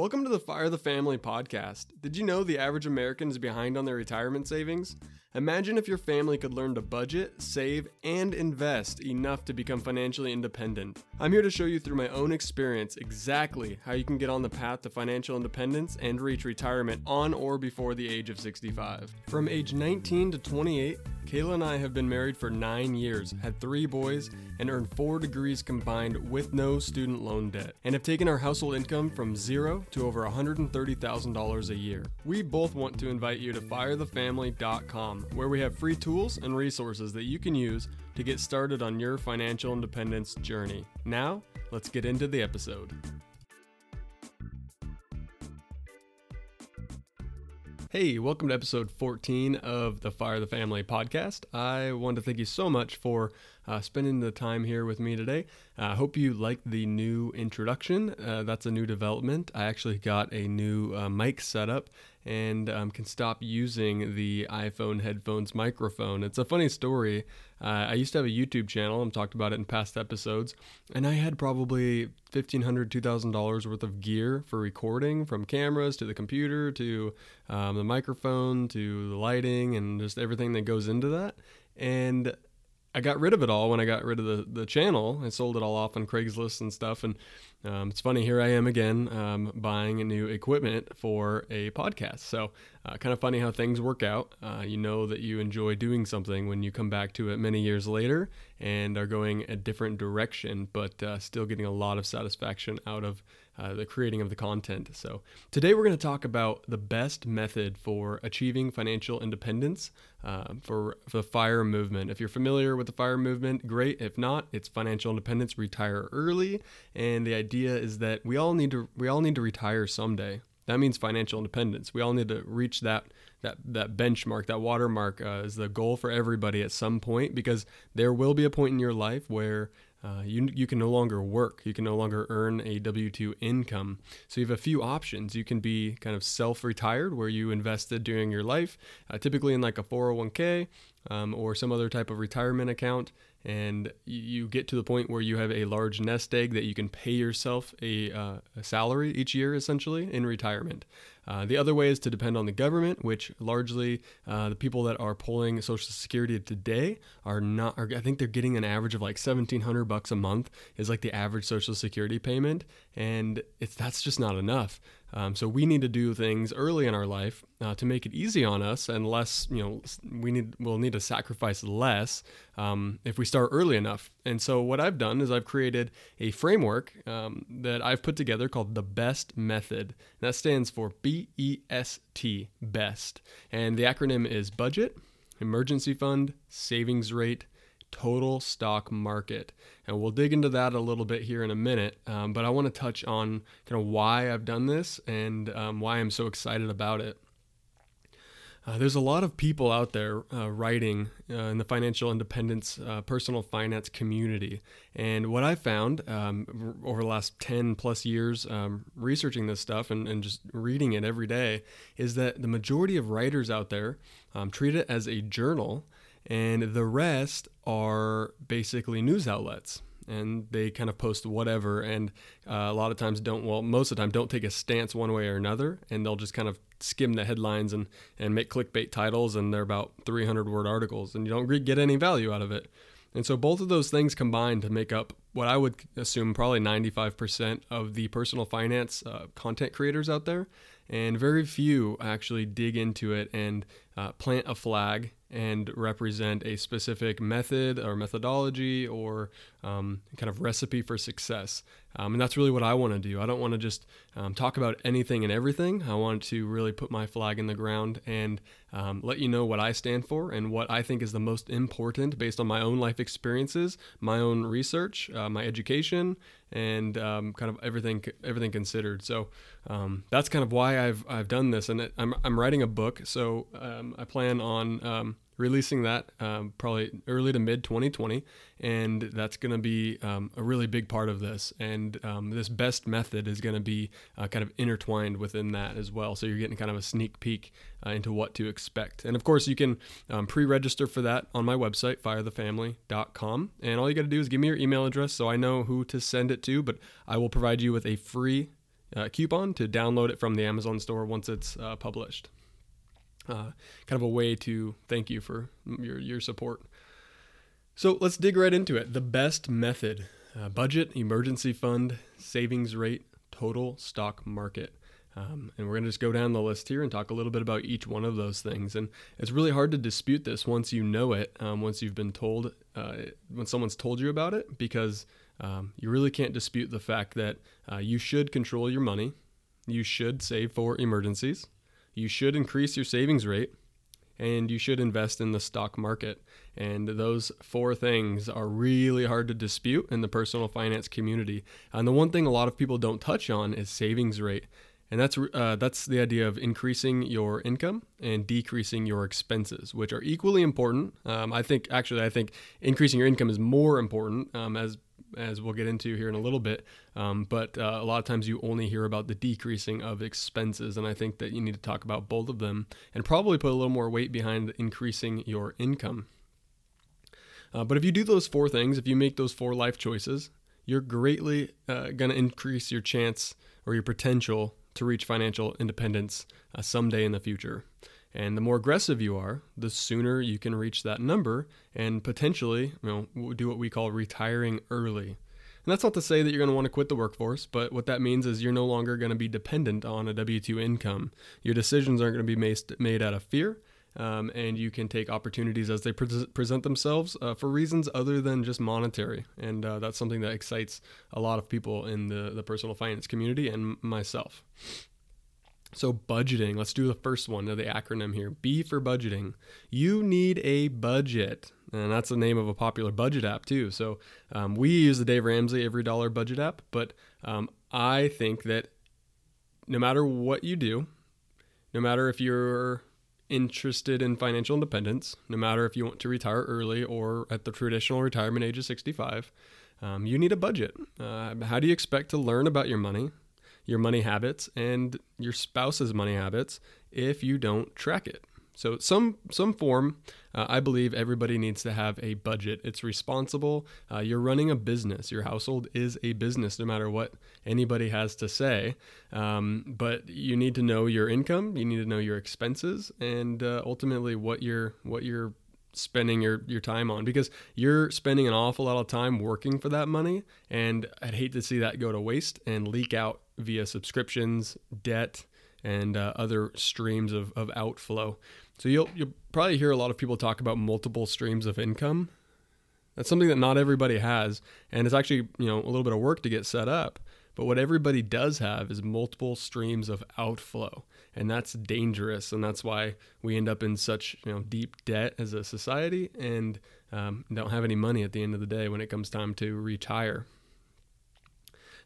Welcome to the Fire the Family podcast. Did you know the average American is behind on their retirement savings? Imagine if your family could learn to budget, save, and invest enough to become financially independent. I'm here to show you through my own experience exactly how you can get on the path to financial independence and reach retirement on or before the age of 65. From age 19 to 28, Kayla and I have been married for nine years, had three boys, and earned four degrees combined with no student loan debt, and have taken our household income from zero to over $130,000 a year. We both want to invite you to firethefamily.com, where we have free tools and resources that you can use to get started on your financial independence journey. Now, let's get into the episode. Hey, welcome to episode 14 of the Fire the Family podcast. I want to thank you so much for uh, spending the time here with me today. I uh, hope you like the new introduction. Uh, that's a new development. I actually got a new uh, mic setup and um, can stop using the iPhone headphones microphone. It's a funny story. Uh, I used to have a YouTube channel. I've talked about it in past episodes, and I had probably $1,500, $2,000 worth of gear for recording from cameras to the computer to um, the microphone to the lighting and just everything that goes into that. And I got rid of it all when I got rid of the, the channel. I sold it all off on Craigslist and stuff. And um, it's funny, here I am again um, buying new equipment for a podcast. So, uh, kind of funny how things work out. Uh, you know that you enjoy doing something when you come back to it many years later and are going a different direction, but uh, still getting a lot of satisfaction out of uh, the creating of the content. So, today we're going to talk about the best method for achieving financial independence uh, for, for the FIRE movement. If you're familiar with the FIRE movement, great. If not, it's financial independence, retire early. And the idea is that we all need to we all need to retire someday. That means financial independence. We all need to reach that that that benchmark, that watermark uh, is the goal for everybody at some point because there will be a point in your life where uh, you, you can no longer work. You can no longer earn a W 2 income. So you have a few options. You can be kind of self retired, where you invested during your life, uh, typically in like a 401k um, or some other type of retirement account. And you get to the point where you have a large nest egg that you can pay yourself a, uh, a salary each year, essentially, in retirement. Uh, the other way is to depend on the government, which largely uh, the people that are pulling Social Security today are not. Are, I think they're getting an average of like seventeen hundred bucks a month is like the average Social Security payment, and it's that's just not enough. Um, so we need to do things early in our life uh, to make it easy on us, and less. You know, we need we'll need to sacrifice less um, if we start early enough. And so what I've done is I've created a framework um, that I've put together called the Best Method. And that stands for B E S T, Best, and the acronym is Budget, Emergency Fund, Savings Rate, total stock market. And we'll dig into that a little bit here in a minute. Um, but I want to touch on kind of why I've done this and um, why I'm so excited about it. Uh, there's a lot of people out there uh, writing uh, in the financial independence, uh, personal finance community. And what I found um, over the last 10 plus years um, researching this stuff and, and, just reading it every day is that the majority of writers out there um, treat it as a journal and the rest are basically news outlets. And they kind of post whatever. And uh, a lot of times don't well most of the time don't take a stance one way or another. And they'll just kind of skim the headlines and and make clickbait titles. And they're about 300 word articles. And you don't get any value out of it. And so both of those things combine to make up what I would assume probably 95% of the personal finance uh, content creators out there. And very few actually dig into it and uh, plant a flag and represent a specific method or methodology or um, kind of recipe for success. Um, and that's really what I want to do. I don't want to just um, talk about anything and everything. I want to really put my flag in the ground and um, let you know what I stand for and what I think is the most important based on my own life experiences, my own research, uh, my education, and um, kind of everything everything considered. So um, that's kind of why I've I've done this, and I'm I'm writing a book, so I plan on releasing that um, probably early to mid 2020, and that's going to be um, a really big part of this. And um, this best method is going to be uh, kind of intertwined within that as well. So you're getting kind of a sneak peek uh, into what to expect. And of course, you can um, pre-register for that on my website, firethefamily.com. And all you got to do is give me your email address so I know who to send it to. But I will provide you with a free uh, coupon to download it from the Amazon store once it's uh, published. Uh, kind of a way to thank you for your, your support. So let's dig right into it. The best method uh, budget, emergency fund, savings rate, total stock market. Um, and we're going to just go down the list here and talk a little bit about each one of those things. And it's really hard to dispute this once you know it, um, once you've been told, uh, when someone's told you about it, because um, you really can't dispute the fact that uh, you should control your money. You should save for emergencies. You should increase your savings rate. And you should invest in the stock market. And those four things are really hard to dispute in the personal finance community. And the one thing a lot of people don't touch on is savings rate and that's uh, that's the idea of increasing your income and decreasing your expenses, which are equally important. Um, I think actually, I think increasing your income is more important, um, as as we'll get into here in a little bit. Um, but uh, a lot of times you only hear about the decreasing of expenses, and I think that you need to talk about both of them and probably put a little more weight behind increasing your income. Uh, but if you do those four things, if you make those four life choices, you're greatly uh, going to increase your chance or your potential to reach financial independence uh, someday in the future. And the more aggressive you are, the sooner you can reach that number and potentially, you know, do what we call retiring early. And that's not to say that you're going to want to quit the workforce, but what that means is you're no longer going to be dependent on a W 2 income. Your decisions aren't going to be made out of fear, um, and you can take opportunities as they pre- present themselves uh, for reasons other than just monetary. And uh, that's something that excites a lot of people in the, the personal finance community and myself. So, budgeting, let's do the first one of the acronym here B for budgeting. You need a budget. And that's the name of a popular budget app, too. So, um, we use the Dave Ramsey EveryDollar Budget app, but um, I think that no matter what you do, no matter if you're interested in financial independence, no matter if you want to retire early or at the traditional retirement age of 65, um, you need a budget. Uh, how do you expect to learn about your money, your money habits, and your spouse's money habits if you don't track it? So some some form, uh, I believe everybody needs to have a budget. It's responsible. Uh, you're running a business. Your household is a business, no matter what anybody has to say. Um, but you need to know your income. You need to know your expenses, and uh, ultimately what you're what you're spending your, your time on because you're spending an awful lot of time working for that money and i'd hate to see that go to waste and leak out via subscriptions debt and uh, other streams of, of outflow. So you'll you'll probably hear a lot of people talk about multiple streams of income. That's something that not everybody has, and it's actually you know a little bit of work to get set up. But what everybody does have is multiple streams of outflow, and that's dangerous, and that's why we end up in such you know deep debt as a society, and um, don't have any money at the end of the day when it comes time to retire.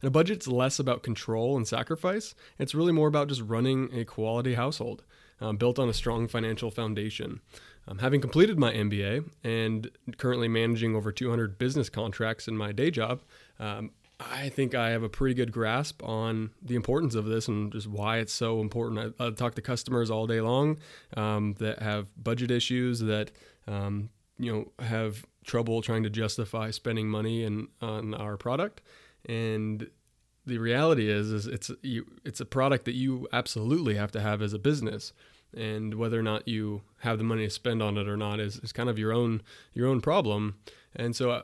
And a budget's less about control and sacrifice. It's really more about just running a quality household um, built on a strong financial foundation. Um, having completed my MBA and currently managing over 200 business contracts in my day job, um, I think I have a pretty good grasp on the importance of this and just why it's so important. I, I talk to customers all day long um, that have budget issues that um, you know have trouble trying to justify spending money in, on our product. And the reality is is it's you it's a product that you absolutely have to have as a business. And whether or not you have the money to spend on it or not is, is kind of your own your own problem and so uh,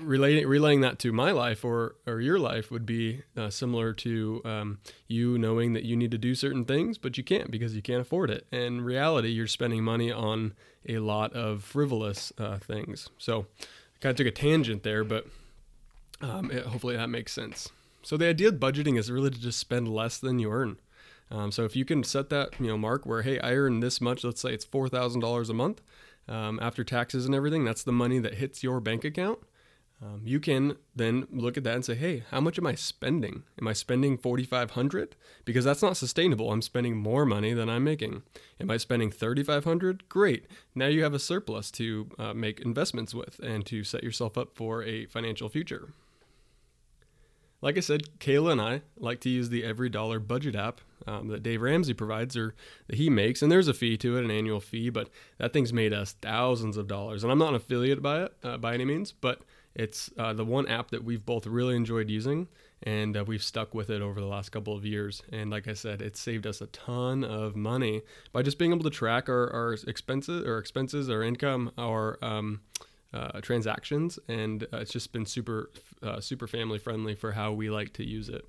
relating relaying that to my life or or your life would be uh, similar to um, you knowing that you need to do certain things but you can't because you can't afford it and reality you're spending money on a lot of frivolous uh, things so I kind of took a tangent there but um, it, hopefully that makes sense. So the idea of budgeting is really to just spend less than you earn. Um, so if you can set that you know mark where hey I earn this much, let's say it's four thousand dollars a month um, after taxes and everything, that's the money that hits your bank account. Um, you can then look at that and say, hey, how much am I spending? Am I spending 4500 Because that's not sustainable. I'm spending more money than I'm making. Am I spending 3500 Great. Now you have a surplus to uh, make investments with and to set yourself up for a financial future. Like I said, Kayla and I like to use the EveryDollar budget app um, that Dave Ramsey provides or that he makes, and there's a fee to it, an annual fee, but that thing's made us thousands of dollars. And I'm not an affiliate by it uh, by any means, but it's uh, the one app that we've both really enjoyed using, and uh, we've stuck with it over the last couple of years. And like I said, it's saved us a ton of money by just being able to track our, our expenses, or expenses, our income, our um, uh, transactions, and uh, it's just been super, uh, super family friendly for how we like to use it.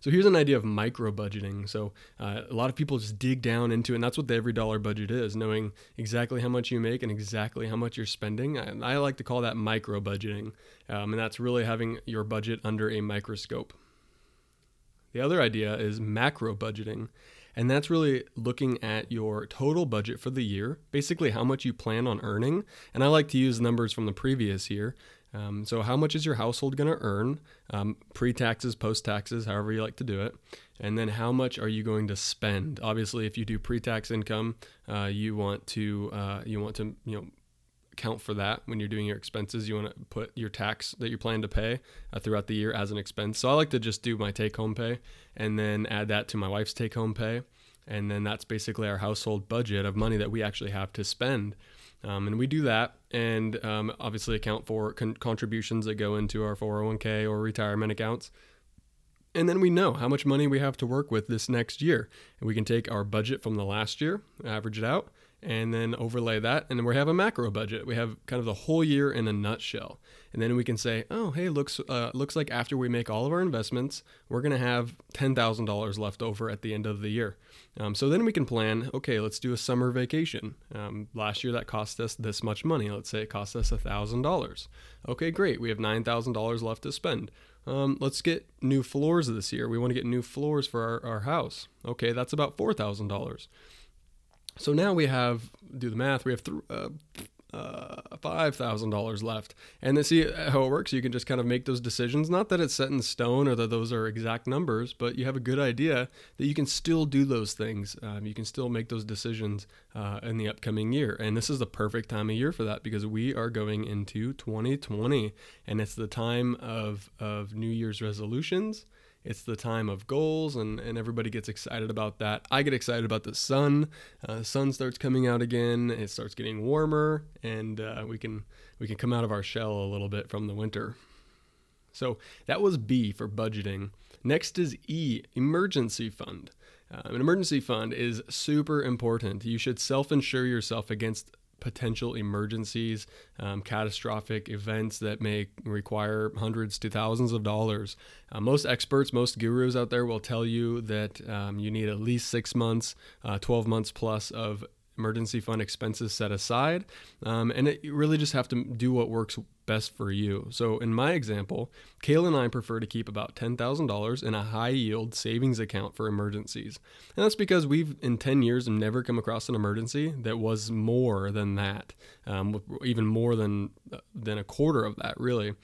So here's an idea of micro budgeting. So uh, a lot of people just dig down into it, and that's what the every dollar budget is, knowing exactly how much you make and exactly how much you're spending. I, I like to call that micro budgeting, um, and that's really having your budget under a microscope. The other idea is macro budgeting. And that's really looking at your total budget for the year, basically how much you plan on earning. And I like to use numbers from the previous year. Um, so, how much is your household going to earn, um, pre taxes, post taxes, however you like to do it? And then, how much are you going to spend? Obviously, if you do pre tax income, uh, you want to uh, you want to you know account for that when you're doing your expenses. You want to put your tax that you plan to pay uh, throughout the year as an expense. So, I like to just do my take home pay and then add that to my wife's take home pay, and then that's basically our household budget of money that we actually have to spend. Um, and we do that and um, obviously account for con- contributions that go into our 401k or retirement accounts. And then we know how much money we have to work with this next year. And we can take our budget from the last year, average it out, and then overlay that and then we have a macro budget. We have kind of the whole year in a nutshell. And then we can say oh hey looks uh, looks like after we make all of our investments we're going to have $10000 left over at the end of the year. Um, so then we can plan okay let's do a summer vacation. Um, last year that cost us this much money. Let's say it cost us $1000 okay great. We have $9000 left to spend. Um, let's get new floors this year. We want to get new floors for our, our house. Okay that's about $4000 so now we have, do the math, we have th- uh, uh, $5,000 left. And then see how it works. You can just kind of make those decisions. Not that it's set in stone or that those are exact numbers, but you have a good idea that you can still do those things. Um, you can still make those decisions uh, in the upcoming year. And this is the perfect time of year for that because we are going into 2020 and it's the time of, of New Year's resolutions it's the time of goals and, and everybody gets excited about that. I get excited about the sun. Uh, sun starts coming out again. It starts getting warmer and uh, we can we can come out of our shell a little bit from the winter. So that was b for budgeting. Next is e emergency fund. Uh, an emergency fund is super important. You should self-insure yourself against potential emergencies, um, catastrophic events that may require hundreds to thousands of dollars. Uh, most experts, most gurus out there will tell you that um, you need at least six months, uh, 12 months plus of emergency fund expenses set aside. Um, and it, you really just have to do what works best for you. So, in my example, Kayla and I prefer to keep about $10,000 in a high yield savings account for emergencies. And that's because we've, in 10 years, never come across an emergency that was more than that, um, even more than, than a quarter of that, really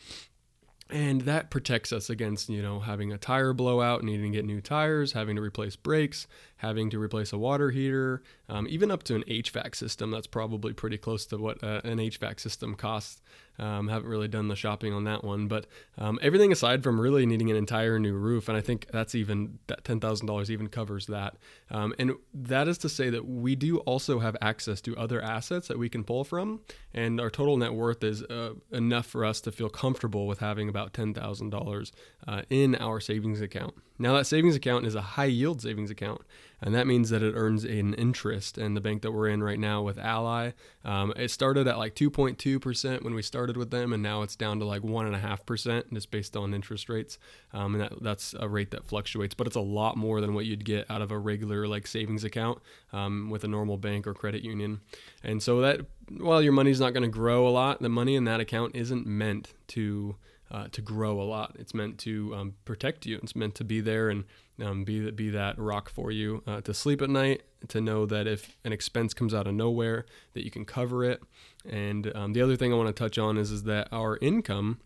and that protects us against you know having a tire blowout needing to get new tires having to replace brakes having to replace a water heater um, even up to an hvac system. That's probably pretty close to what uh, an hvac system costs. Um, haven't really done the shopping on that one but um, everything aside from really needing an entire new roof and i think that's even that $10000 even covers that. Um, and that is to say that we do also have access to other assets that we can pull from and our total net worth is uh, enough for us to feel comfortable with having about $10000 uh, in our savings account now, that savings account is a high yield savings account, and that means that it earns an interest. And the bank that we're in right now with Ally, um, it started at like 2.2% when we started with them, and now it's down to like 1.5% just based on interest rates. Um, and that, that's a rate that fluctuates, but it's a lot more than what you'd get out of a regular like savings account um, with a normal bank or credit union. And so that, while your money's not going to grow a lot, the money in that account isn't meant to uh, to grow a lot. It's meant to um, protect you. It's meant to be there and um, be be that rock for you uh, to sleep at night. To know that if an expense comes out of nowhere, that you can cover it. And um, the other thing I want to touch on is is that our income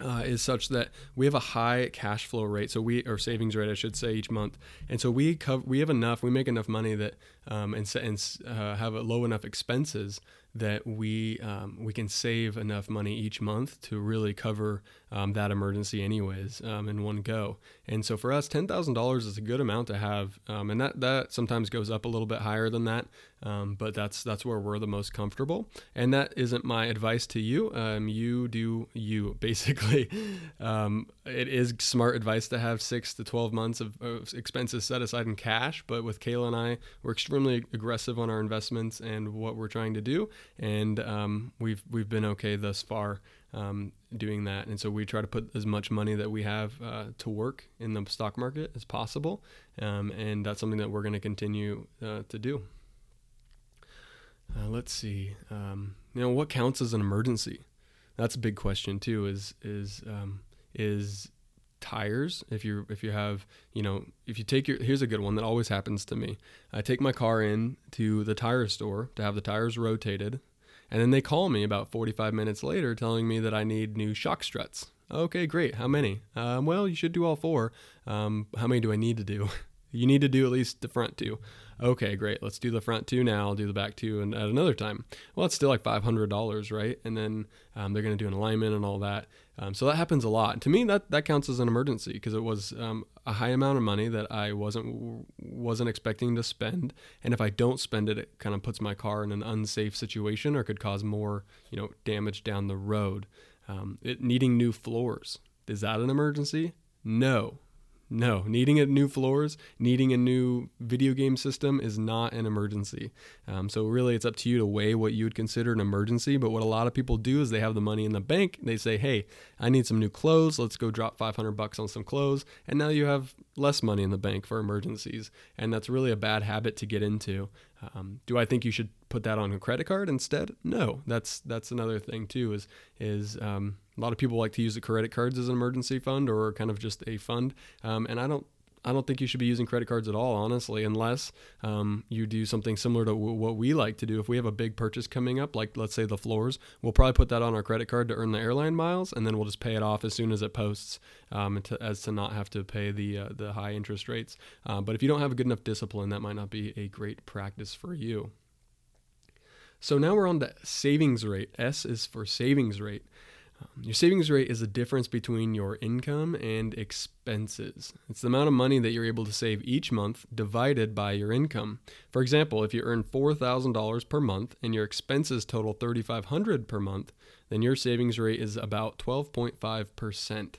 uh, is such that we have a high cash flow rate, so we or savings rate, I should say, each month, and so we cover we have enough, we make enough money that um, and and uh, have low enough expenses that we um, we can save enough money each month to really cover um, that emergency anyways um, in one go. And so for us, ten thousand dollars is a good amount to have, um, and that that sometimes goes up a little bit higher than that, um, but that's that's where we're the most comfortable. And that isn't my advice to you. Um, you do you basically. it is smart advice to have six to twelve months of, of expenses set aside in cash, but with Kayla and I, we're extremely aggressive on our investments and what we're trying to do and um, we've we've been okay thus far um, doing that. And so we try to put as much money that we have uh, to work in the stock market as possible, um, and that's something that we're going to continue uh, to do. Uh, let's see. Um, you know, what counts as an emergency? That's a big question too. Is is um, is tires if you if you have you know if you take your here's a good one that always happens to me. I take my car in to the tire store to have the tires rotated and then they call me about 45 minutes later telling me that i need new shock struts. Okay great. How many? Um, well you should do all four. Um, how many do i need to do? You need to do at least the front two. Okay, great, let's do the front two now, I'll do the back two and at another time. Well, it's still like $500, right? And then um, they're going to do an alignment and all that. Um, so that happens a lot. To me, that, that counts as an emergency because it was um, a high amount of money that I wasn't wasn't expecting to spend. And if I don't spend it, it kind of puts my car in an unsafe situation or could cause more, you know, damage down the road. Um, it needing new floors is that an emergency? No, no, needing a new floors, needing a new video game system is not an emergency. Um, so really, it's up to you to weigh what you would consider an emergency. But what a lot of people do is they have the money in the bank. They say, "Hey, I need some new clothes. Let's go drop 500 bucks on some clothes," and now you have less money in the bank for emergencies. And that's really a bad habit to get into. Um, do I think you should put that on a credit card instead? No, that's that's another thing too. Is is um, a lot of people like to use the credit cards as an emergency fund or kind of just a fund, um, and I don't. I don't think you should be using credit cards at all, honestly, unless um, you do something similar to w- what we like to do. If we have a big purchase coming up, like let's say the floors, we'll probably put that on our credit card to earn the airline miles, and then we'll just pay it off as soon as it posts, um, to, as to not have to pay the uh, the high interest rates. Uh, but if you don't have a good enough discipline, that might not be a great practice for you. So now we're on the savings rate. S is for savings rate. Um, your savings rate is the difference between your income and expenses. It's the amount of money that you're able to save each month divided by your income. For example, if you earn $4,000 per month and your expenses total $3,500 per month, then your savings rate is about 12.5%.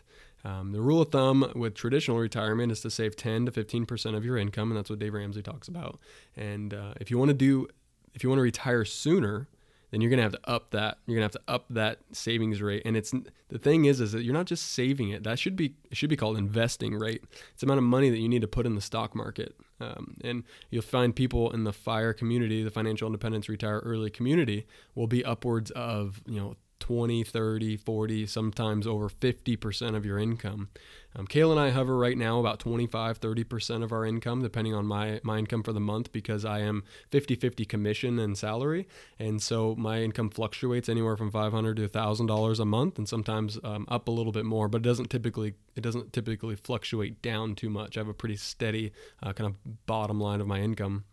Um, the rule of thumb with traditional retirement is to save 10 to 15% of your income, and that's what Dave Ramsey talks about. And uh, if you want to do, if you want to retire sooner, then you're gonna have to up that. You're gonna have to up that savings rate. And it's the thing is, is that you're not just saving it. That should be it should be called investing rate. It's the amount of money that you need to put in the stock market. Um, and you'll find people in the fire community, the financial independence retire early community, will be upwards of you know 20, 30, 40, sometimes over 50% of your income. Um, and I hover right now about 25, 30% of our income, depending on my, my income for the month, because I am 50 50 commission and salary. And so my income fluctuates anywhere from 500 to $1,000 a month, and sometimes um, up a little bit more, but it doesn't typically it doesn't typically fluctuate down too much. I have a pretty steady uh, kind of bottom line of my income.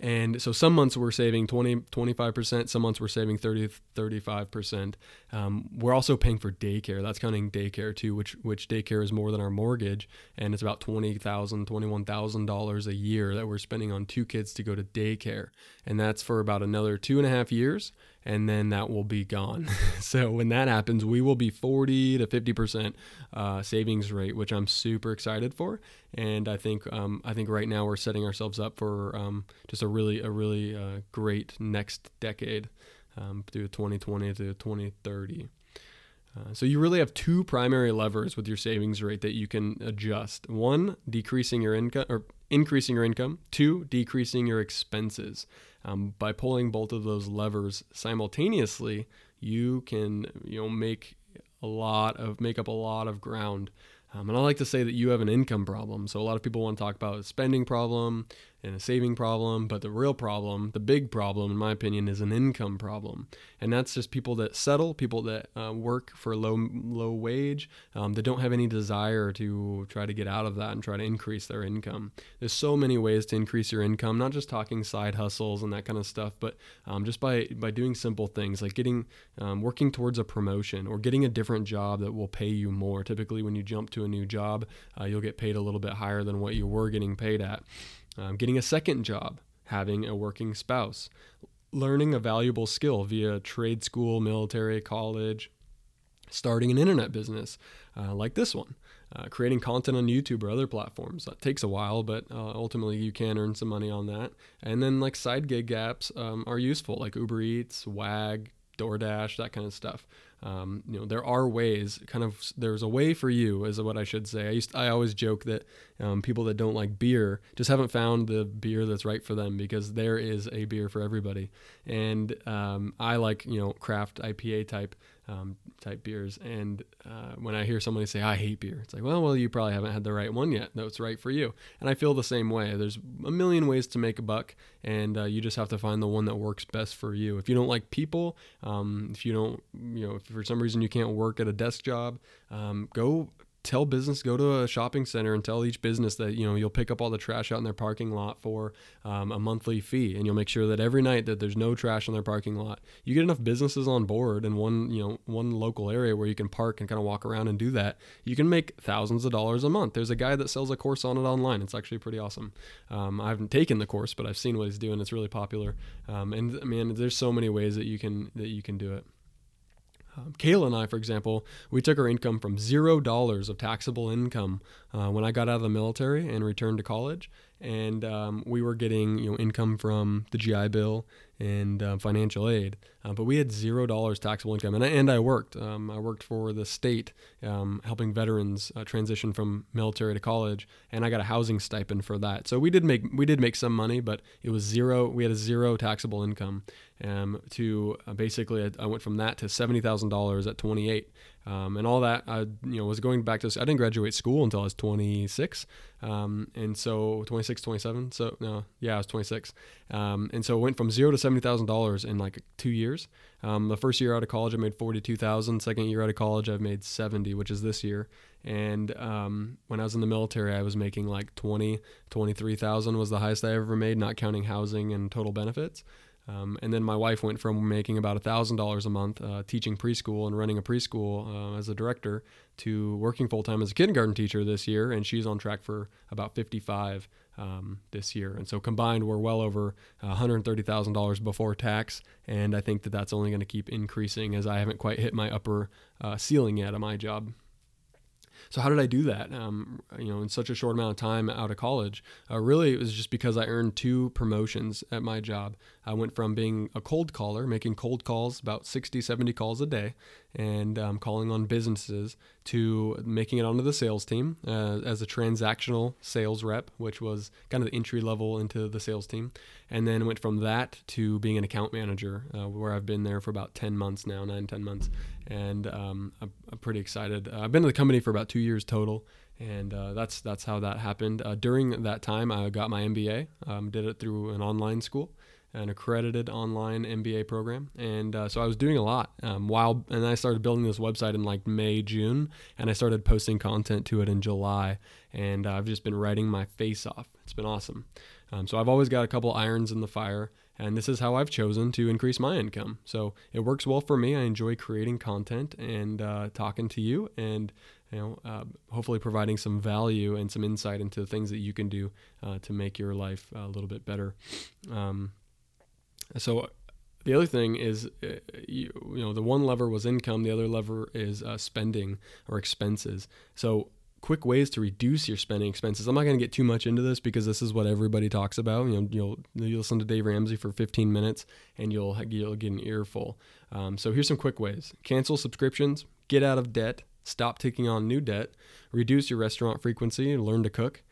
And so some months we're saving 20, 25%, some months we're saving 30, 35%. Um, we're also paying for daycare. That's counting daycare too, which, which daycare is more than our mortgage. And it's about $20,000, $21,000 a year that we're spending on two kids to go to daycare. And that's for about another two and a half years and then that will be gone. so when that happens, we will be 40 to 50 percent uh, savings rate, which I'm super excited for. And I think um, I think right now we're setting ourselves up for um, just a really a really uh, great next decade um, through 2020 to 2030. Uh, so you really have two primary levers with your savings rate that you can adjust. One, decreasing your income or increasing your income. Two, decreasing your expenses. Um, by pulling both of those levers simultaneously, you can you know make a lot of make up a lot of ground. Um, and I like to say that you have an income problem. So a lot of people want to talk about a spending problem, and a saving problem. But the real problem, the big problem, in my opinion, is an income problem. And that's just people that settle, people that uh, work for low low wage, um, that don't have any desire to try to get out of that and try to increase their income. There's so many ways to increase your income, not just talking side hustles and that kind of stuff, but um, just by by doing simple things like getting um, working towards a promotion or getting a different job that will pay you more. Typically, when you jump to a new job, uh, you'll get paid a little bit higher than what you were getting paid at. Um, getting a second job, having a working spouse, learning a valuable skill via trade school, military, college, starting an internet business uh, like this one. Uh, creating content on YouTube or other platforms. That takes a while, but uh, ultimately you can earn some money on that. And then like side gig apps um, are useful, like Uber Eats, Wag, DoorDash, that kind of stuff. Um, you know, there are ways. Kind of, there's a way for you, is what I should say. I used, I always joke that um, people that don't like beer just haven't found the beer that's right for them because there is a beer for everybody. And um, I like, you know, craft IPA type um, type beers. And uh, when I hear somebody say, I hate beer, it's like, well, well, you probably haven't had the right one yet that's right for you. And I feel the same way. There's a million ways to make a buck, and uh, you just have to find the one that works best for you. If you don't like people, um, if you don't, you know, if for some reason you can't work at a desk job, um, go tell business go to a shopping center and tell each business that you know you'll pick up all the trash out in their parking lot for um, a monthly fee. And you'll make sure that every night that there's no trash in their parking lot you get enough businesses on board in one you know one local area where you can park and kind of walk around and do that. You can make thousands of dollars a month. There's a guy that sells a course on it online. It's actually pretty awesome. Um, i haven't taken the course but i've seen what he's doing. It's really popular. Um, and i mean there's so many ways that you can that you can do it um, Kayla and I, for example, we took our income from zero dollars of taxable income uh, when I got out of the military and returned to college, and um, we were getting you know income from the GI Bill and uh, financial aid, uh, but we had zero dollars taxable income, and I, and I worked. Um, I worked for the state, um, helping veterans uh, transition from military to college, and I got a housing stipend for that. So we did make we did make some money, but it was zero. We had a zero taxable income. Um, to uh, basically, I, I went from that to seventy thousand dollars at twenty eight. Um, and all that. I you know was going back to I didn't graduate school until I was 26, um, and so 26, 27. So no, yeah, I was 26, um, and so I went from zero to seventy thousand dollars in like two years. Um, the first year out of college, I made forty-two thousand. Second year out of college, I've made 70, which is this year. And um, when I was in the military, I was making like 20, 23,000 was the highest I ever made, not counting housing and total benefits. Um, and then my wife went from making about $1,000 a month uh, teaching preschool and running a preschool uh, as a director to working full time as a kindergarten teacher this year. And she's on track for about 55 um, this year. And so combined, we're well over $130,000 before tax. And I think that that's only going to keep increasing as I haven't quite hit my upper uh, ceiling yet on my job. So how did I do that? Um, you know, in such a short amount of time out of college, uh, really it was just because I earned two promotions at my job. I went from being a cold caller, making cold calls, about 60, 70 calls a day, and um, calling on businesses, to making it onto the sales team uh, as a transactional sales rep, which was kind of the entry level into the sales team. And then went from that to being an account manager, uh, where I've been there for about 10 months now, nine, 10 months. And um, I'm, I'm, pretty excited. Uh, I've been in the company for about two years total. And uh, that's that's how that happened. Uh, during that time, I got my MBA. Um, did it through an online school, an accredited online MBA program. And uh, so I was doing a lot um, while, and I started building this website in like May, June, and I started posting content to it in July. And uh, I've just been writing my face off. It's been awesome. Um, so I've always got a couple irons in the fire, and this is how I've chosen to increase my income. So it works well for me. I enjoy creating content and uh, talking to you, and you know, uh, hopefully providing some value and some insight into things that you can do uh, to make your life a little bit better. Um, so the other thing is, uh, you, you, know, the one lever was income, the other lever is uh, spending or expenses. So quick ways to reduce your spending expenses. I'm not going to get too much into this because this is what everybody talks about. You know, you'll you listen to Dave Ramsey for 15 minutes and you'll you'll get an earful. Um, so here's some quick ways: cancel subscriptions, get out of debt, stop taking on new debt, reduce your restaurant frequency, learn to cook.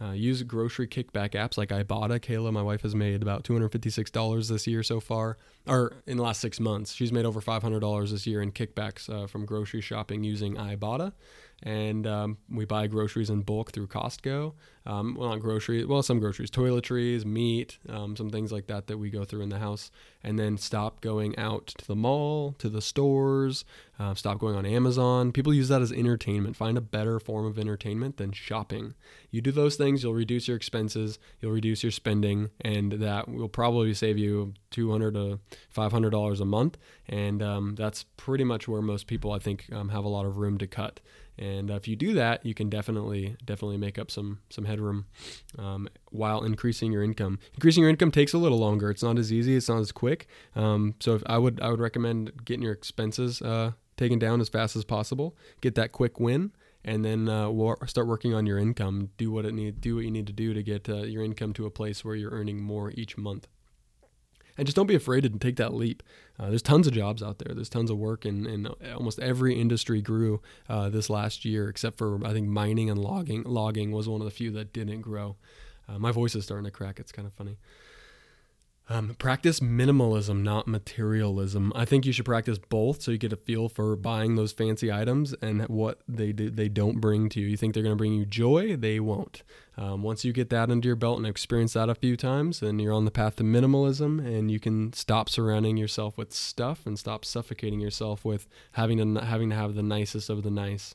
Uh, use grocery kickback apps like Ibotta. Kayla, my wife, has made about $256 this year so far, or in the last six months. She's made over $500 this year in kickbacks uh, from grocery shopping using Ibotta. And um, we buy groceries in bulk through Costco. um, well, not groceries, well, some groceries, toiletries, meat, um, some things like that that we go through in the house, and then stop going out to the mall, to the stores, uh, stop going on Amazon. People use that as entertainment. Find a better form of entertainment than shopping. You do those things, you'll reduce your expenses, you'll reduce your spending, and that will probably save you 200 to 500 dollars a month. And um, that's pretty much where most people, I think, um, have a lot of room to cut. And uh, if you do that, you can definitely definitely make up some some headroom um, while increasing your income. Increasing your income takes a little longer. It's not as easy. It's not as quick. Um, so I would I would recommend getting your expenses uh, taken down as fast as possible. Get that quick win, and then uh, war- start working on your income. Do what it need do what you need to do to get uh, your income to a place where you're earning more each month and just don't be afraid to take that leap. Uh, there's tons of jobs out there. There's tons of work, and, and almost every industry grew uh, this last year, except for I think mining and logging. Logging was one of the few that didn't grow. Uh, my voice is starting to crack. It's kind of funny. Um, practice minimalism, not materialism. I think you should practice both so you get a feel for buying those fancy items and what they do, they don't bring to you. You think they're going to bring you joy? They won't. Um, once you get that under your belt and experience that a few times, then you're on the path to minimalism and you can stop surrounding yourself with stuff and stop suffocating yourself with having to having to have the nicest of the nice.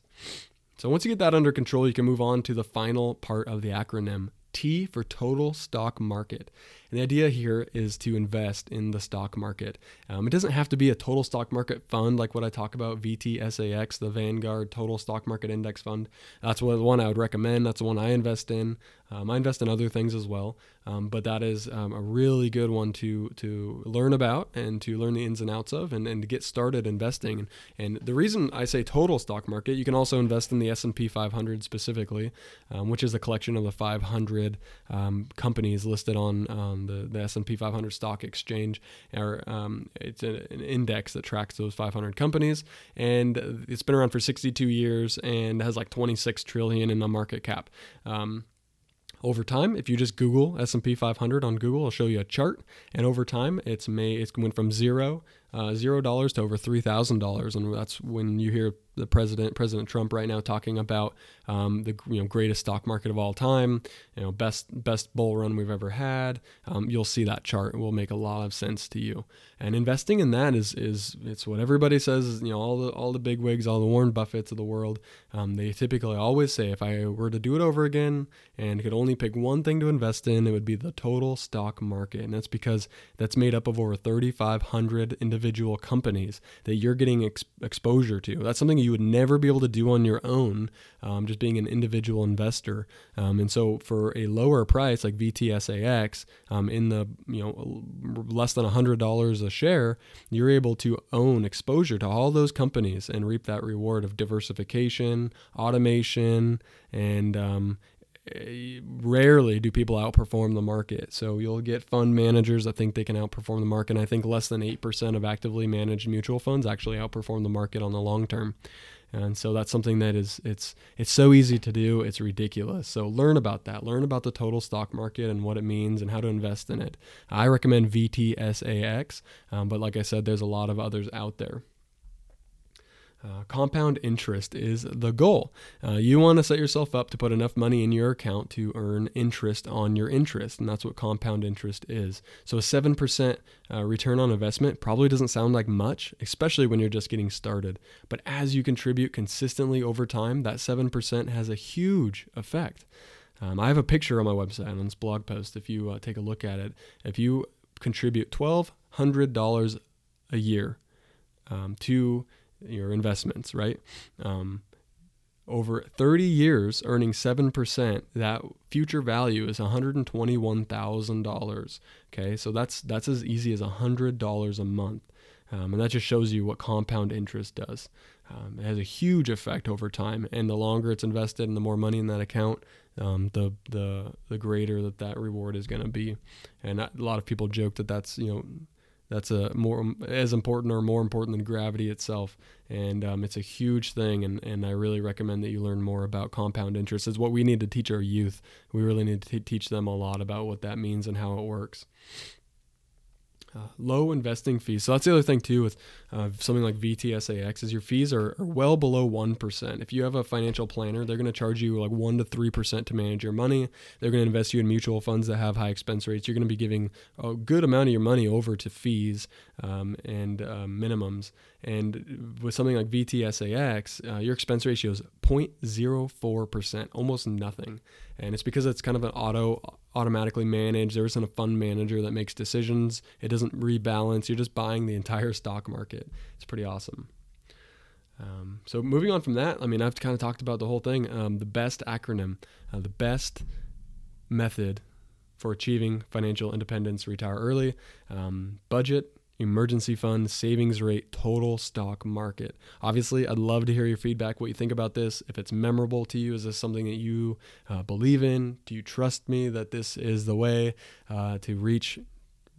So once you get that under control, you can move on to the final part of the acronym T for total stock market. And the idea here is to invest in the stock market. Um, it doesn't have to be a total stock market fund like what I talk about, VTSAX, the Vanguard Total Stock Market Index Fund. That's what, the one I would recommend. That's the one I invest in. Um, I invest in other things as well, um, but that is um, a really good one to to learn about and to learn the ins and outs of, and, and to get started investing. And, and the reason I say total stock market, you can also invest in the S&P 500 specifically, um, which is a collection of the 500 um, companies listed on the, the S&P 500 stock exchange. Or, um, it's an index that tracks those 500 companies, and it's been around for 62 years and has like 26 trillion in the market cap. Um, over time if you just google s&p 500 on google it'll show you a chart. And over time it's may it's went from zero uh, zero dollars to over three thousand dollars and that's when you hear the president, President Trump, right now talking about um, the you know greatest stock market of all time, you know best best bull run we've ever had. Um, you'll see that chart. It will make a lot of sense to you. And investing in that is is it's what everybody says. You know all the all the big wigs, all the Warren Buffetts of the world. Um, they typically always say if I were to do it over again and could only pick one thing to invest in, it would be the total stock market. And that's because that's made up of over 3,500 individual companies that you're getting ex- exposure to. That's something you would never be able to do on your own, um, just being an individual investor. Um, and so for a lower price like VTSAX, um, in the you know less than hundred dollars a share, you're able to own exposure to all those companies and reap that reward of diversification, automation, and um, rarely do people outperform the market. So you'll get fund managers that think they can outperform the market. And I think less than 8% of actively managed mutual funds actually outperform the market on the long term. And so that's something that is it's it's so easy to do, it's ridiculous. So learn about that. Learn about the total stock market and what it means and how to invest in it. I recommend VTSAX, um, but like I said, there's a lot of others out there. Uh, compound interest is the goal. Uh, you want to set yourself up to put enough money in your account to earn interest on your interest, and that's what compound interest is. So, a 7% uh, return on investment probably doesn't sound like much, especially when you're just getting started. But as you contribute consistently over time, that 7% has a huge effect. Um, I have a picture on my website on this blog post if you uh, take a look at it. If you contribute $1,200 a year um, to your investments, right? Um, over 30 years earning 7%, that future value is $121,000. Okay, so that's that's as easy as $100 a month. Um, and that just shows you what compound interest does. Um, it has a huge effect over time, and the longer it's invested and the more money in that account, um, the the the greater that that reward is going to be. And a lot of people joke that that's you know that's a more as important or more important than gravity itself. And um, it's a huge thing and, and i really recommend that you learn more about compound interest. Is what we need to teach our youth. We really need to t- teach them a lot about what that means and how it works Uh, low investing fees. So that's the other thing too with uh, something like VTSAX is your fees are, are well below one percent. If you have a financial planner, they're going to charge you like one to three percent to manage your money. They're going to invest you in mutual funds that have high expense rates. You're going to be giving a good amount of your money over to fees um, and uh, minimums. And with something like VTSAX, uh, your expense ratio is 0.04 percent, almost nothing. And it's because it's kind of an auto automatically managed. There isn't a fund manager that makes decisions. It doesn't rebalance. You're just buying the entire stock market. It's pretty awesome. Um, so moving on from that, I mean, I've kind of talked about the whole thing. Um, the best acronym, uh, the best method for achieving financial independence, retire early, um, budget, emergency fund, savings rate, total stock market. Obviously, I'd love to hear your feedback, what you think about this. If it's memorable to you, is this something that you uh, believe in? Do you trust me that this is the way uh, to reach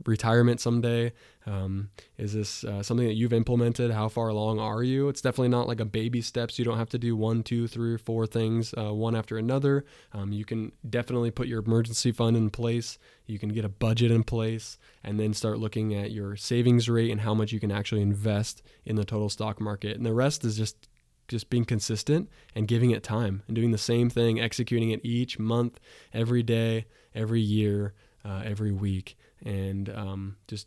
retirement someday? Um, is this uh, something that you've implemented? How far along are you? It's definitely not like a baby steps. You don't have to do one, two, three, four things uh, one after another. Um, you can definitely put your emergency fund in place. You can get a budget in place and then start looking at your savings rate and how much you can actually invest in the total stock market. And the rest is just just being consistent and giving it time and doing the same thing, executing it each month, every day, every year, uh, every week, and um, just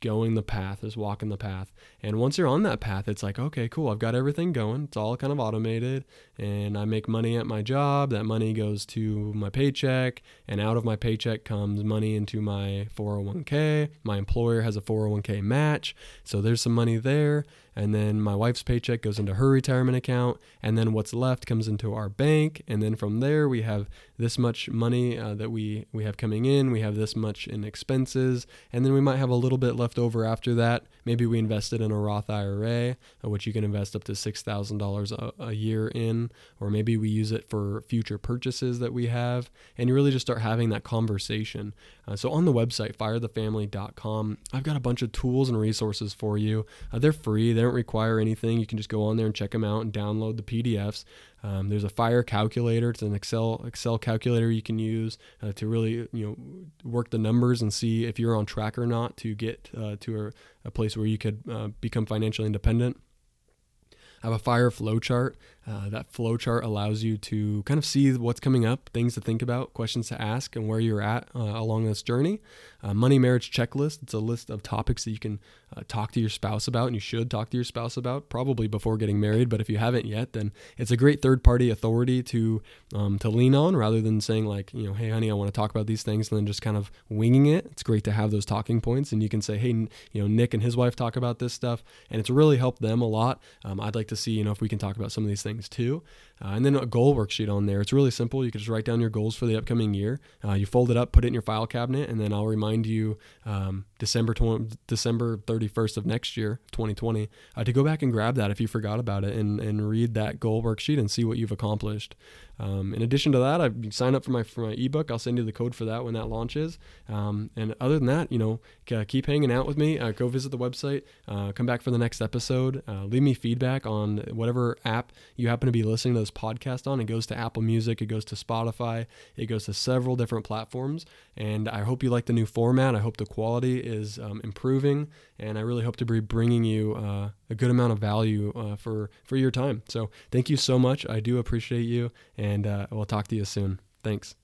going the path, just walking the path. And once you're on that path, it's like, okay, cool, I've got everything going. It's all kind of automated, and I make money at my job. That money goes to my paycheck, and out of my paycheck comes money into my 401k. My employer has a 401k match, so there's some money there and then my wife's paycheck goes into her retirement account, and then what's left comes into our bank, and then from there we have this much money uh, that we we have coming in, we have this much in expenses, and then we might have a little bit left over after that. Maybe we invested in a Roth IRA, uh, which you can invest up to six thousand dollars a year in, or maybe we use it for future purchases that we have, and you really just start having that conversation. Uh, so on the website firethefamily.com, I've got a bunch of tools and resources for you. Uh, they're free. They don't require anything. You can just go on there and check them out and download the PDFs. Um, there's a fire calculator. It's an Excel Excel calculator you can use uh, to really you know work the numbers and see if you're on track or not to get uh, to a, a, place where you could uh, become financially independent. I have a fire flow chart. Uh, that flow chart allows you to kind of see what's coming up, things to think about, questions to ask, and where you're at uh, along this journey. Uh, money marriage checklist. It's a list of topics that you can uh, talk to your spouse about, and you should talk to your spouse about probably before getting married. But if you haven't yet, then it's a great third party authority to um, to lean on rather than saying like, you know, hey honey, I want to talk about these things, and then just kind of winging it. It's great to have those talking points, and you can say, hey, you know, Nick and his wife talk about this stuff, and it's really helped them a lot. Um, I'd like to see, you know, if we can talk about some of these things too. Uh, and then a goal worksheet on there. It's really simple. You can just write down your goals for the upcoming year. Uh, you fold it up, put it in your file cabinet, and then I'll remind you um, December 20, December 31st of next year, 2020, uh, to go back and grab that if you forgot about it and, and read that goal worksheet and see what you've accomplished. Um, in addition to that, I sign up for my for my ebook. I'll send you the code for that when that launches. Um, and other than that, you know, keep hanging out with me. Uh, go visit the website. Uh, come back for the next episode. Uh, leave me feedback on whatever app you happen to be listening to this podcast on. It goes to Apple Music. It goes to Spotify. It goes to several different platforms. And I hope you like the new format. I hope the quality is um, improving, and I really hope to be bringing you uh, a good amount of value uh, for for your time. So thank you so much. I do appreciate you, and uh, we'll talk to you soon. Thanks.